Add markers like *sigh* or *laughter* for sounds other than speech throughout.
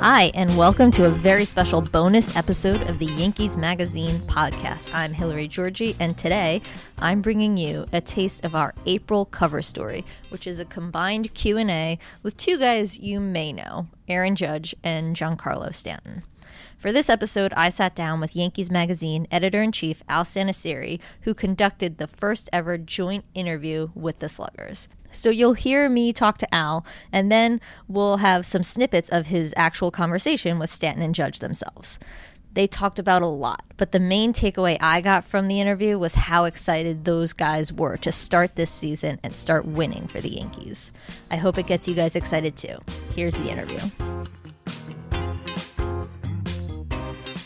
Hi, and welcome to a very special bonus episode of the Yankees Magazine podcast. I'm Hillary Georgie, and today I'm bringing you a taste of our April cover story, which is a combined Q&A with two guys you may know, Aaron Judge and Giancarlo Stanton. For this episode, I sat down with Yankees Magazine editor in chief Al Santasiere, who conducted the first ever joint interview with the Sluggers. So you'll hear me talk to Al, and then we'll have some snippets of his actual conversation with Stanton and Judge themselves. They talked about a lot, but the main takeaway I got from the interview was how excited those guys were to start this season and start winning for the Yankees. I hope it gets you guys excited too. Here's the interview.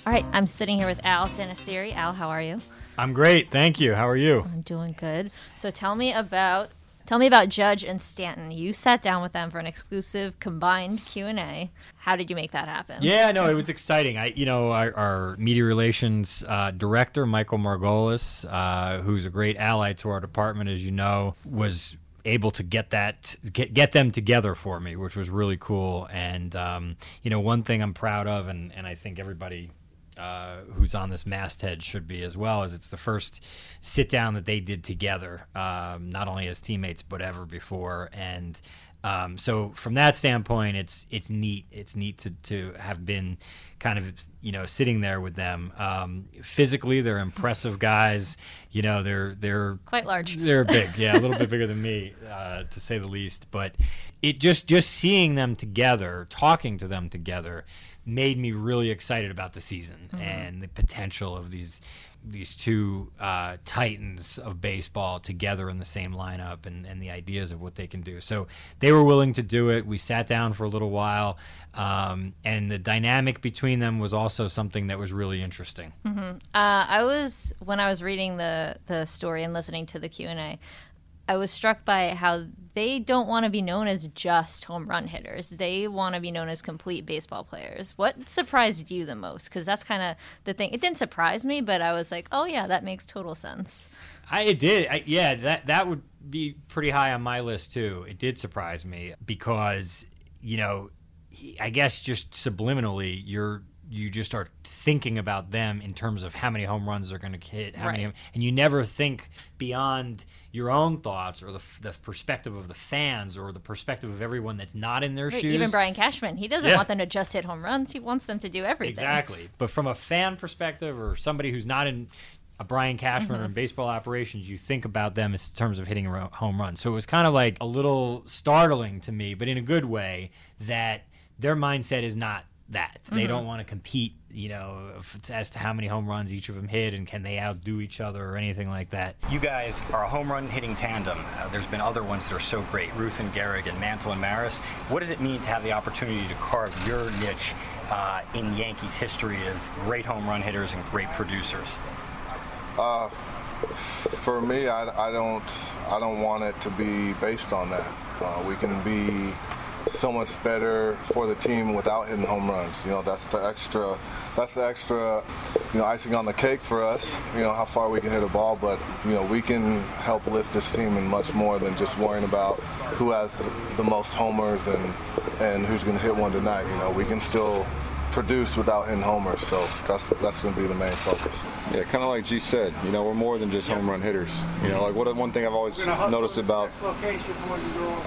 All right, I'm sitting here with Al Santasiere. Al, how are you? I'm great, thank you. How are you? I'm doing good. So tell me about tell me about Judge and Stanton. You sat down with them for an exclusive combined Q and A. How did you make that happen? Yeah, no, it was exciting. I, you know, our, our media relations uh, director, Michael Margolis, uh, who's a great ally to our department, as you know, was able to get that get, get them together for me, which was really cool. And um, you know, one thing I'm proud of, and and I think everybody uh, who's on this masthead should be as well, as it's the first sit down that they did together, um, not only as teammates but ever before. And um, so from that standpoint, it's it's neat. It's neat to, to have been kind of you know sitting there with them. Um, physically, they're impressive guys. You know, they're they're quite large. They're big, *laughs* yeah, a little bit bigger than me, uh, to say the least. But it just just seeing them together, talking to them together made me really excited about the season mm-hmm. and the potential of these these two uh, titans of baseball together in the same lineup and, and the ideas of what they can do. So they were willing to do it. We sat down for a little while, um, and the dynamic between them was also something that was really interesting. Mm-hmm. Uh, I was when I was reading the the story and listening to the Q and A. I was struck by how they don't want to be known as just home run hitters. They want to be known as complete baseball players. What surprised you the most? Because that's kind of the thing. It didn't surprise me, but I was like, oh yeah, that makes total sense. I it did. I, yeah, that that would be pretty high on my list too. It did surprise me because you know, I guess just subliminally, you're you just start thinking about them in terms of how many home runs they're going to hit, how right. many, and you never think beyond your own thoughts or the, the perspective of the fans or the perspective of everyone that's not in their right, shoes. Even Brian Cashman, he doesn't yeah. want them to just hit home runs; he wants them to do everything. Exactly, but from a fan perspective or somebody who's not in a Brian Cashman mm-hmm. or in baseball operations, you think about them in terms of hitting a home run. So it was kind of like a little startling to me, but in a good way, that their mindset is not that. Mm-hmm. They don't want to compete, you know, as to how many home runs each of them hit and can they outdo each other or anything like that. You guys are a home run hitting tandem. Uh, there's been other ones that are so great, Ruth and Gehrig and Mantle and Maris. What does it mean to have the opportunity to carve your niche uh, in Yankees history as great home run hitters and great producers? Uh, for me, I, I don't, I don't want it to be based on that. Uh, we can be so much better for the team without hitting home runs. You know, that's the extra, that's the extra, you know, icing on the cake for us. You know, how far we can hit a ball, but you know, we can help lift this team in much more than just worrying about who has the most homers and and who's going to hit one tonight. You know, we can still produce without hitting homers. So that's that's going to be the main focus. Yeah, kind of like G said, you know, we're more than just home run hitters. You know, like what one thing I've always noticed about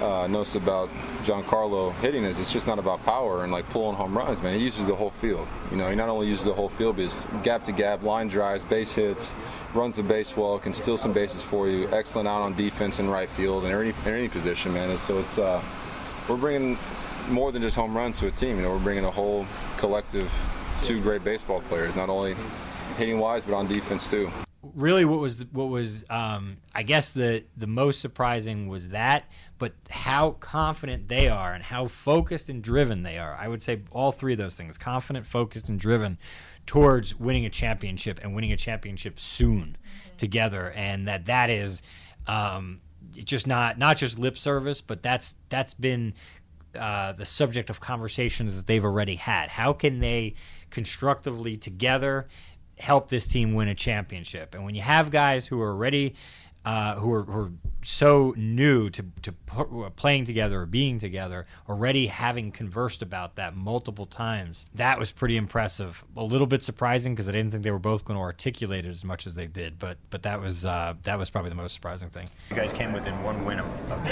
uh, noticed about Giancarlo hitting is it's just not about power and like pulling home runs, man. He uses the whole field. You know, he not only uses the whole field, but he's gap to gap, line drives, base hits, runs the base well, can steal some bases for you. Excellent out on defense and right field and any in any position, man. And so it's uh, we're bringing more than just home runs to a team. You know, we're bringing a whole collective two great baseball players, not only hitting wise but on defense too. Really, what was what was um, I guess the the most surprising was that, but how confident they are and how focused and driven they are. I would say all three of those things: confident, focused, and driven towards winning a championship and winning a championship soon together, and that that is. Um, just not not just lip service, but that's that's been uh, the subject of conversations that they've already had. How can they constructively together help this team win a championship? And when you have guys who are already uh, who are, who are so new to, to pu- playing together or being together, already having conversed about that multiple times, that was pretty impressive. A little bit surprising because I didn't think they were both going to articulate it as much as they did, but but that was uh, that was probably the most surprising thing. You guys came within one win of, of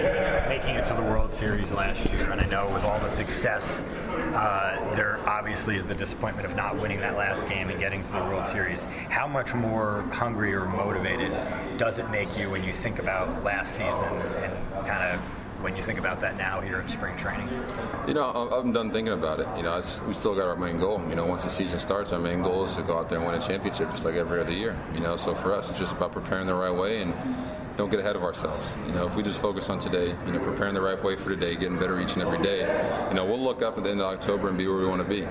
making it to the World Series last year, and I know with all the success, uh, there obviously is the disappointment of not winning that last game and getting to the World Series. How much more hungry or motivated does it make you when you think about last season and kind of when you think about that now here in spring training? You know, I'm- done thinking about it. You know, we still got our main goal. You know, once the season starts, our main goal is to go out there and win a championship, just like every other year. You know, so for us, it's just about preparing the right way and don't get ahead of ourselves. You know, if we just focus on today, you know, preparing the right way for today, getting better each and every day, you know, we'll look up at the end of October and be where we want to be.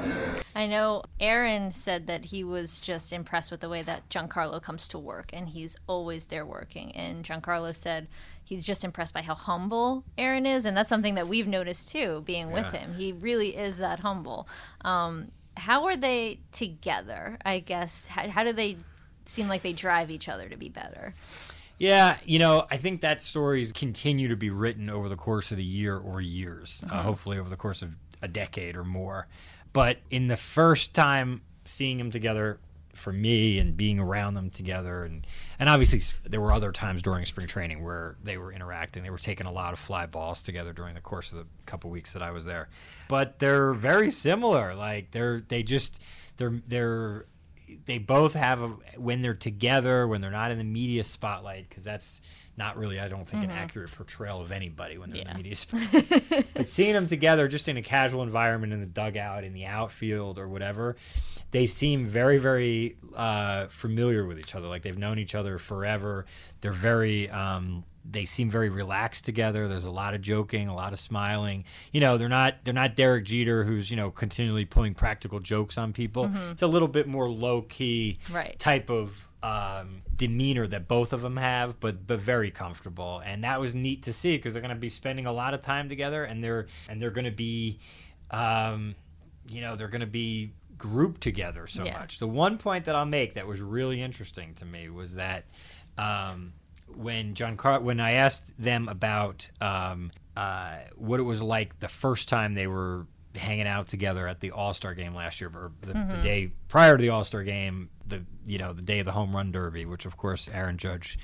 I know Aaron said that he was just impressed with the way that Giancarlo comes to work and he's always there working. And Giancarlo said he's just impressed by how humble Aaron is. And that's something that we've noticed too, being with him. He really is that humble. Um, how are they together? I guess. How, how do they seem like they drive each other to be better? Yeah, you know, I think that stories continue to be written over the course of the year or years, uh, hopefully over the course of a decade or more. But in the first time seeing them together for me and being around them together and and obviously there were other times during spring training where they were interacting they were taking a lot of fly balls together during the course of the couple weeks that I was there but they're very similar like they're they just they're they're they both have a, when they're together when they're not in the media spotlight because that's not really i don't think an accurate portrayal of anybody when they're in the media *laughs* spotlight. But seeing them together just in a casual environment in the dugout in the outfield or whatever they seem very very uh, familiar with each other. Like they've known each other forever. They're very um, they seem very relaxed together. There's a lot of joking, a lot of smiling. You know, they're not they're not Derek Jeter who's you know continually pulling practical jokes on people. It's a little bit more low key Right. type of um, demeanor that both of them have, but but very comfortable. And that was neat to see because they're going to be spending a lot of time together, and they're and they're going to be, um, you know, they're going to be grouped together so Yeah. much. The one point that I'll make that was really interesting to me was that. Um, when John Car- when I asked them about um, uh, what it was like the first time they were hanging out together at the All Star game last year, or the, the day prior to the All Star game, the you know the day of the home run derby, which of course Aaron Judge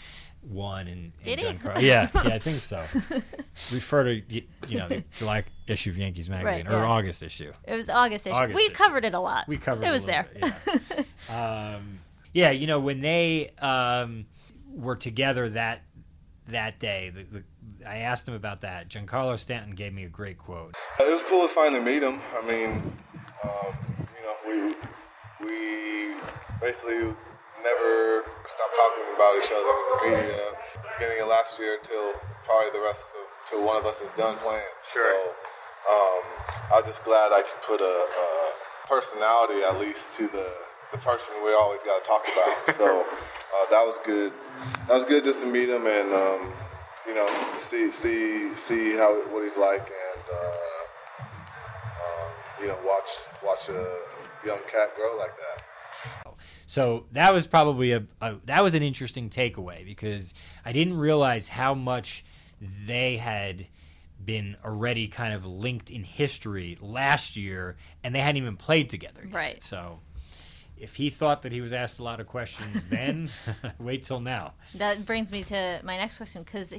won and, and Did he? John Car- *laughs* yeah yeah I think so. *laughs* Refer to you know the July issue of Yankees magazine Right, or yeah. August issue. It was August issue. August we issue. covered it a lot. We covered it. a was there. bit, yeah. *laughs* um, yeah, you know when they um, were together that that day, the, the, I asked him about that. Giancarlo Stanton gave me a great quote. It was cool to finally meet him. I mean, um, you know, we we basically never stopped talking about each other in the media, beginning of last year till probably the rest of till one of us is done playing. Sure. So um, I was just glad I could put a, a personality at least to the the person we always got to talk about. so uh, that was good. That was good just to meet him and um, you know see see see how what he's like and. Uh, um, you know, watch watch a young cat grow like that. So that was probably a, a that was an interesting takeaway because I didn't realize how much they had been already kind of linked in history last year, and they hadn't even played together. Yet. Right. So. If he thought that he was asked a lot of questions then, *laughs* wait till now. That brings me to my next question because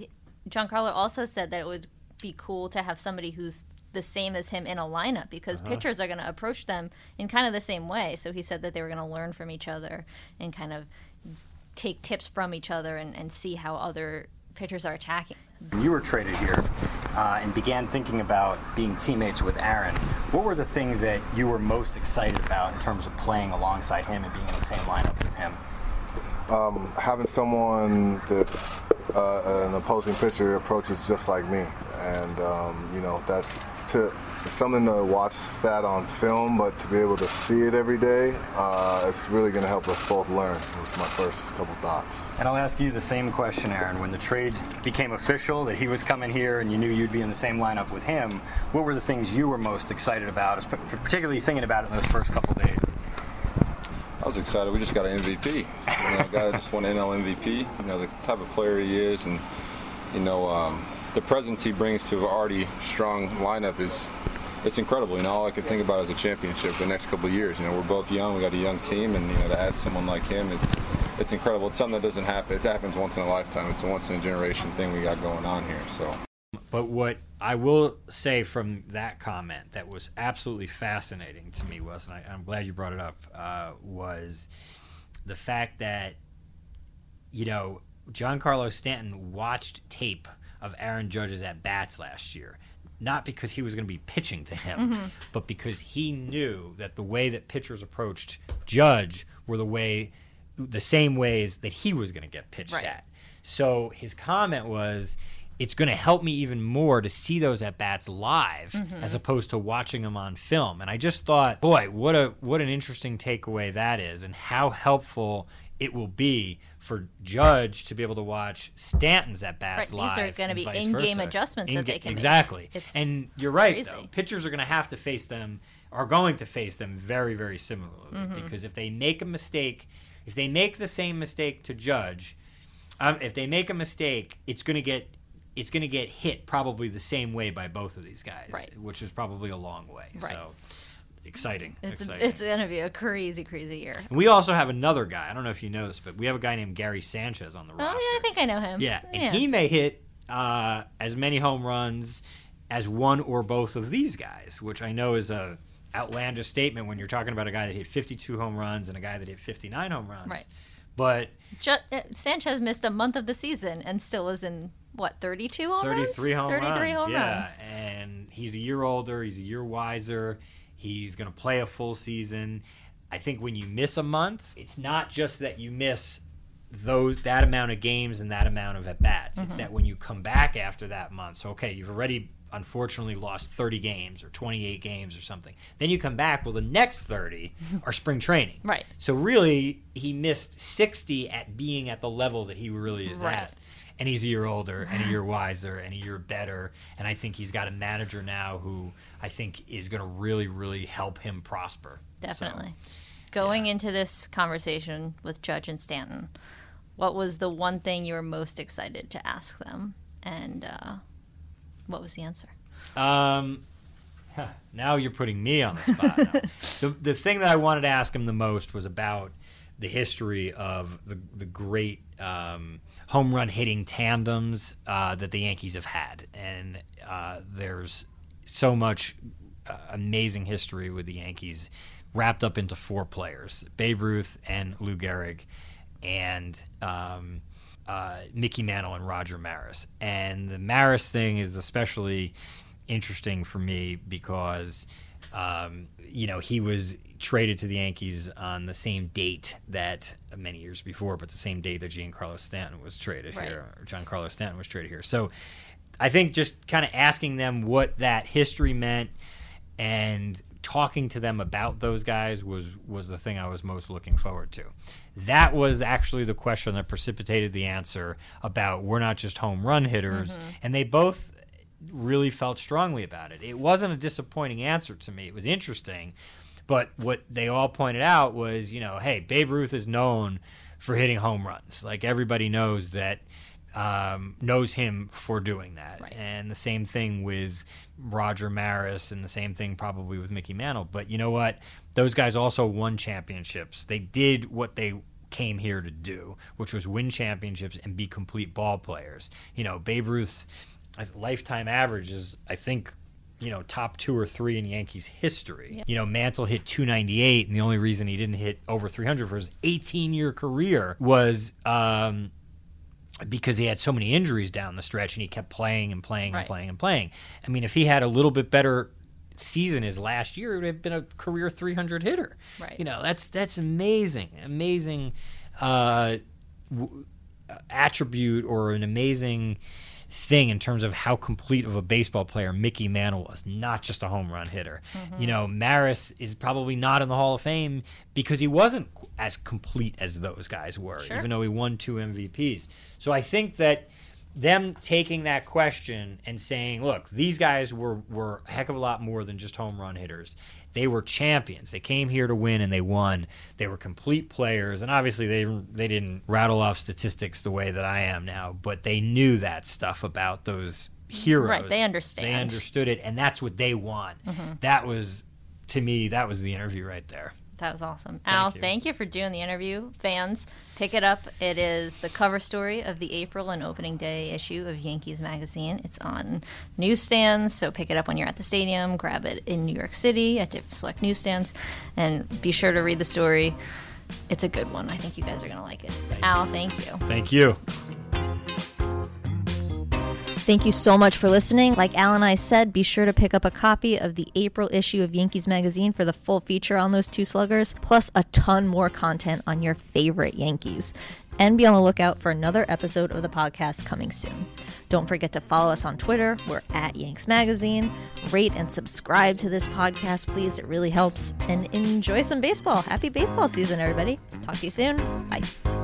Giancarlo also said that it would be cool to have somebody who's the same as him in a lineup because Uh-huh. pitchers are going to approach them in kind of the same way. So he said that they were going to learn from each other and kind of take tips from each other and, and see how other pitchers are attacking. You were traded here uh, and began thinking about being teammates with Aaron, what were the things that you were most excited about in terms of playing alongside him and being in the same lineup with him? Having someone that uh, an opposing pitcher approaches just like me, and um, you know that's to something to watch sat on film, but to be able to see it every day, uh, it's really going to help us both learn. Was my first couple thoughts. And I'll ask you the same question, Aaron. When the trade became official, that he was coming here and you knew you'd be in the same lineup with him, what were the things you were most excited about, particularly thinking about it in those first couple days? Was excited. We just got an MVP. You know, a guy that just won NL MVP. You know, the type of player he is, and you know, um, the presence he brings to an already strong lineup is it's incredible. You know, all I could think about is a championship the next couple of years. You know, we're both young. We got a young team, and you know, to add someone like him, it's it's incredible. It's something that doesn't happen. It happens once in a lifetime. It's a once in a generation thing we got going on here. So. But what I will say from that comment that was absolutely fascinating to me was, and I, am glad you brought it up, uh, was the fact that, you know, Giancarlo Stanton watched tape of Aaron Judge's at bats last year. Not because he was going to be pitching to him, mm-hmm. but because he knew that the way that pitchers approached Judge were the way, the same ways that he was going to get pitched right. at. So his comment was, it's going to help me even more to see those at bats live mm-hmm. as opposed to watching them on film. And I just thought, boy, what a what an interesting takeaway that is, and how helpful it will be for Judge to be able to watch Stanton's at bats right, live. These are going to be in-game versa. adjustments in-ga- that they can exactly. Make. and you're right. Though, pitchers are going to have to face them. Are going to face them very, very similarly mm-hmm. because if they make a mistake, if they make the same mistake to Judge, um, if they make a mistake, it's going to get it's going to get hit probably the same way by both of these guys, right. which is probably a long way. Right. So exciting. It's exciting. it's going to be a crazy, crazy year. And we also have another guy. I don't know if you know this, but we have a guy named Gary Sanchez on the roster. Oh yeah, I think I know him. Yeah, and yeah. he may hit uh, as many home runs as one or both of these guys, which I know is a outlandish statement when you're talking about a guy that hit 52 home runs and a guy that hit 59 home runs. Right. But Ju- uh, Sanchez missed a month of the season and still is in what 32 home 33 home 33 runs? home yeah. runs. And he's a year older. He's a year wiser. He's going to play a full season. I think when you miss a month, it's not just that you miss those that amount of games and that amount of at bats. Mm-hmm. It's that when you come back after that month, so okay, you've already unfortunately lost 30 games or 28 games or something. Then you come back, well, the next 30 *laughs* are spring training. Right. So really, he missed 60 at being at the level that he really is right. at. And he's a year older and a year wiser and a year better. And I think he's got a manager now who I think is going to really, really help him prosper. Definitely. So, Going yeah. into this conversation with Judge and Stanton, what was the one thing you were most excited to ask them? And uh, what was the answer? Um, now you're putting me on the spot. *laughs* the the thing that I wanted to ask him the most was about the history of the the great um, home run hitting tandems uh, that the Yankees have had, and uh, there's so much uh, amazing history with the Yankees wrapped up into four players: Babe Ruth and Lou Gehrig, and um, uh, Mickey Mantle and Roger Maris. And the Maris thing is especially interesting for me because, um, you know, he was traded to the Yankees on the same date that many years before, but the same date that Giancarlo Stanton was traded right. here, or Carlos Stanton was traded here. So I think just kind of asking them what that history meant and talking to them about those guys was was the thing I was most looking forward to. That was actually the question that precipitated the answer about we're not just home run hitters, mm-hmm. and they both really felt strongly about it. It wasn't a disappointing answer to me. It was interesting, but what they all pointed out was, you know, hey, Babe Ruth is known for hitting home runs. Like everybody knows that um, knows him for doing that. Right. And the same thing with Roger Maris, and the same thing probably with Mickey Mantle. But you know what? Those guys also won championships. They did what they came here to do, which was win championships and be complete ball players. You know, Babe Ruth's lifetime average is, I think, you know, top two or three in Yankees history. Yep. You know, Mantle hit 298, and the only reason he didn't hit over 300 for his 18 year career was um, because he had so many injuries down the stretch and he kept playing and playing right. and playing and playing. I mean, if he had a little bit better season as last year, it would have been a career 300 hitter. Right. You know, that's that's amazing, amazing uh, w- attribute or an amazing thing in terms of how complete of a baseball player Mickey Mantle was, not just a home run hitter. Mm-hmm. You know, Maris is probably not in the Hall of Fame because he wasn't as complete as those guys were, sure. even though he won two MVPs. So I think that them taking that question and saying, "Look, these guys were were a heck of a lot more than just home run hitters. They were champions. They came here to win and they won. They were complete players, and obviously they they didn't rattle off statistics the way that I am now, but they knew that stuff about those heroes. Right, they understand. They understood it, and that's what they want. Mm-hmm. That was, to me, that was the interview right there. That was awesome. Al, you. thank you for doing the interview. Fans, pick it up. It is the cover story of the April and opening day issue of Yankees Magazine. It's on newsstands, so pick it up when you're at the stadium. Grab it in New York City at select newsstands, and be sure to read the story. It's a good one. I think you guys are going to like it. Al, thank you. Thank you. Thank you so much for listening. Like Al and I said, be sure to pick up a copy of the April issue of Yankees Magazine for the full feature on those two sluggers, plus a ton more content on your favorite Yankees. And be on the lookout for another episode of the podcast coming soon. Don't forget to follow us on Twitter. We're at Yanks Magazine. Rate and subscribe to this podcast, please. It really helps. And enjoy some baseball. Happy baseball season, everybody. Talk to you soon. Bye.